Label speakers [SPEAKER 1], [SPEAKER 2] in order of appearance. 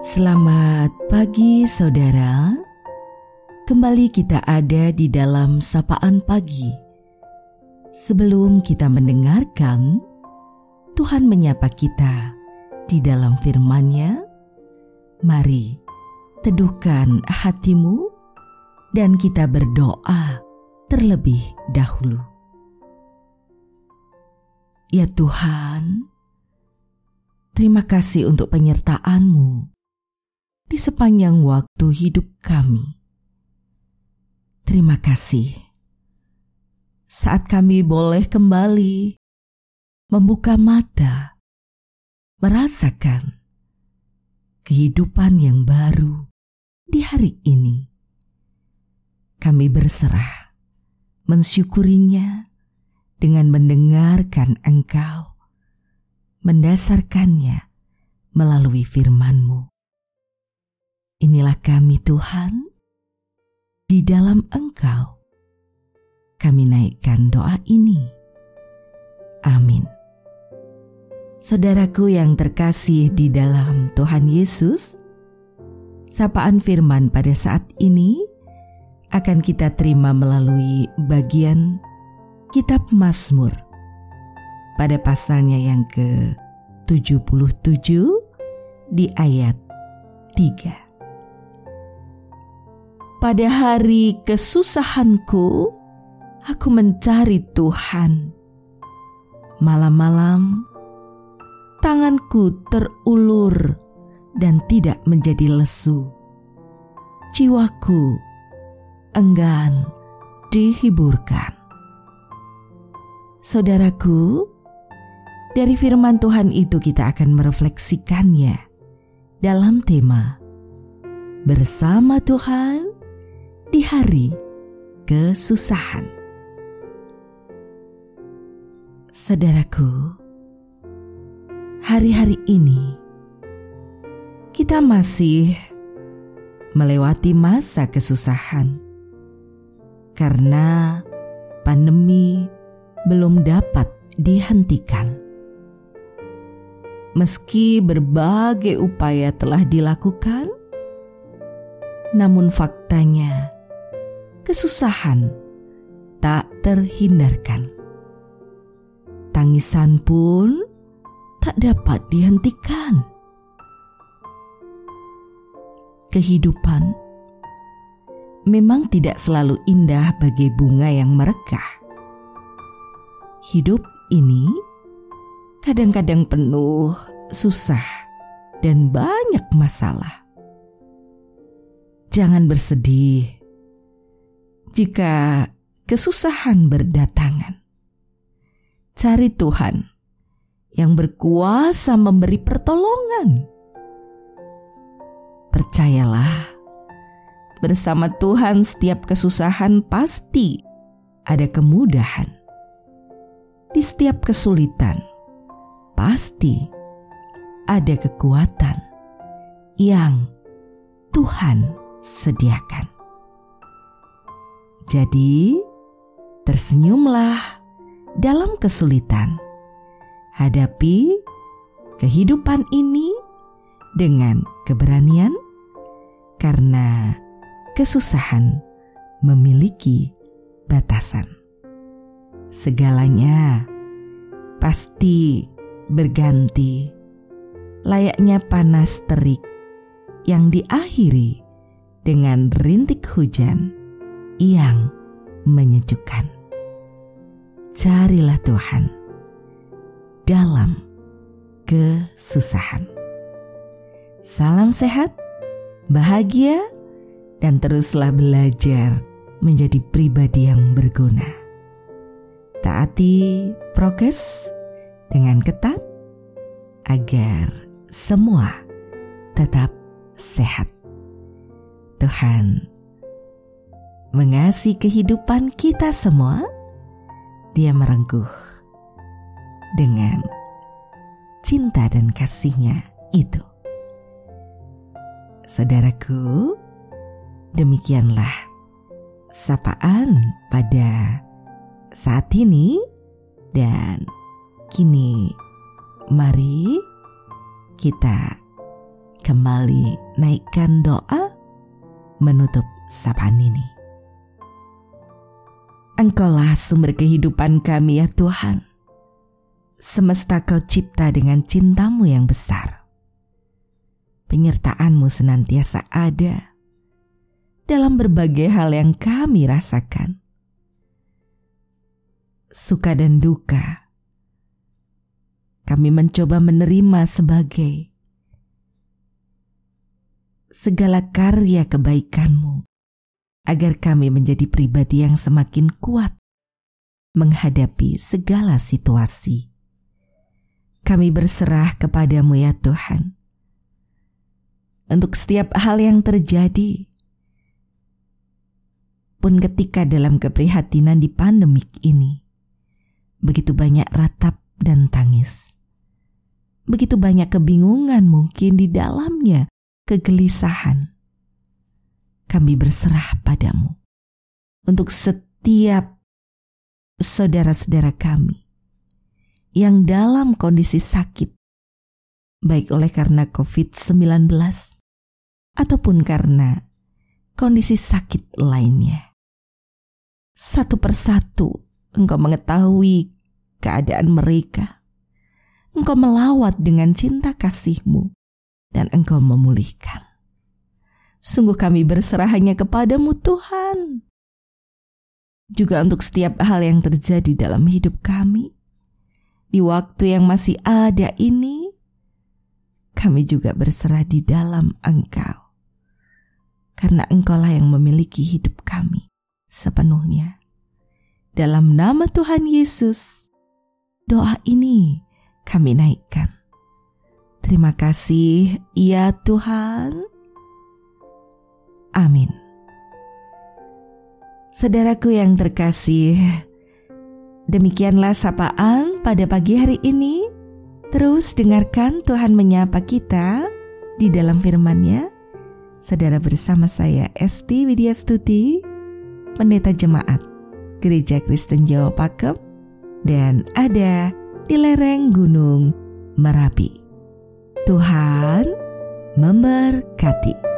[SPEAKER 1] Selamat pagi saudara. Kembali kita ada di dalam sapaan pagi. Sebelum kita mendengarkan, Tuhan menyapa kita di dalam firman-Nya. Mari teduhkan hatimu dan kita berdoa terlebih dahulu. Ya Tuhan, terima kasih untuk penyertaan-Mu di sepanjang waktu hidup kami. Terima kasih saat kami boleh kembali membuka mata, merasakan kehidupan yang baru di hari ini. Kami berserah, mensyukurinya dengan mendengarkan Engkau, mendasarkannya melalui firman-Mu. Inilah kami Tuhan, di dalam Engkau. Kami naikkan doa ini. Amin. Saudaraku yang terkasih di dalam Tuhan Yesus, sapaan firman pada saat ini akan kita terima melalui bagian Kitab Mazmur pada pasalnya yang ke-77 di ayat 3. Pada hari kesusahanku, aku mencari Tuhan. Malam-malam, tanganku terulur dan tidak menjadi lesu. Jiwaku enggan dihiburkan. Saudaraku, dari firman Tuhan itu kita akan merefleksikannya dalam tema Bersama Tuhan di hari kesusahan. Saudaraku, hari-hari ini kita masih melewati masa kesusahan karena pandemi belum dapat dihentikan. Meski berbagai upaya telah dilakukan, namun faktanya kesusahan tak terhindarkan. Tangisan pun tak dapat dihentikan. Kehidupan memang tidak selalu indah bagi bunga yang merekah hidup ini kadang-kadang penuh susah dan banyak masalah. Jangan bersedih jika kesusahan berdatangan. Cari Tuhan yang berkuasa memberi pertolongan. Percayalah, bersama Tuhan setiap kesusahan pasti ada kemudahan di setiap kesulitan, pasti ada kekuatan yang Tuhan sediakan. Jadi, tersenyumlah dalam kesulitan. Hadapi kehidupan ini dengan keberanian, karena kesusahan memiliki batasan. Segalanya pasti berganti, layaknya panas terik yang diakhiri dengan rintik hujan yang menyejukkan. Carilah Tuhan dalam kesusahan. Salam sehat, bahagia, dan teruslah belajar menjadi pribadi yang berguna. Taati prokes dengan ketat agar semua tetap sehat. Tuhan mengasihi kehidupan kita semua. Dia merengkuh dengan cinta dan kasihnya itu. Saudaraku, demikianlah sapaan pada saat ini dan kini mari kita kembali naikkan doa menutup sapaan ini. Engkaulah sumber kehidupan kami ya Tuhan. Semesta kau cipta dengan cintamu yang besar. Penyertaanmu senantiasa ada dalam berbagai hal yang kami rasakan. Suka dan duka, kami mencoba menerima sebagai segala karya kebaikanmu agar kami menjadi pribadi yang semakin kuat menghadapi segala situasi. Kami berserah kepadamu ya Tuhan. Untuk setiap hal yang terjadi, pun ketika dalam keprihatinan di pandemik ini, begitu banyak ratap dan tangis. Begitu banyak kebingungan mungkin di dalamnya kegelisahan, kami berserah padamu untuk setiap saudara-saudara kami yang dalam kondisi sakit, baik oleh karena COVID-19 ataupun karena kondisi sakit lainnya. Satu persatu engkau mengetahui keadaan mereka. Engkau melawat dengan cinta kasihmu dan engkau memulihkan. Sungguh kami berserah hanya kepadamu Tuhan. Juga untuk setiap hal yang terjadi dalam hidup kami. Di waktu yang masih ada ini, kami juga berserah di dalam engkau. Karena engkaulah yang memiliki hidup kami sepenuhnya. Dalam nama Tuhan Yesus, doa ini kami naikkan. Terima kasih, ya Tuhan. Amin. Saudaraku yang terkasih, demikianlah sapaan pada pagi hari ini. Terus dengarkan Tuhan menyapa kita di dalam firman-Nya. Saudara bersama saya Esti Widya Stuti, Pendeta Jemaat Gereja Kristen Jawa Pakem, dan ada di lereng Gunung Merapi. Tuhan memberkati.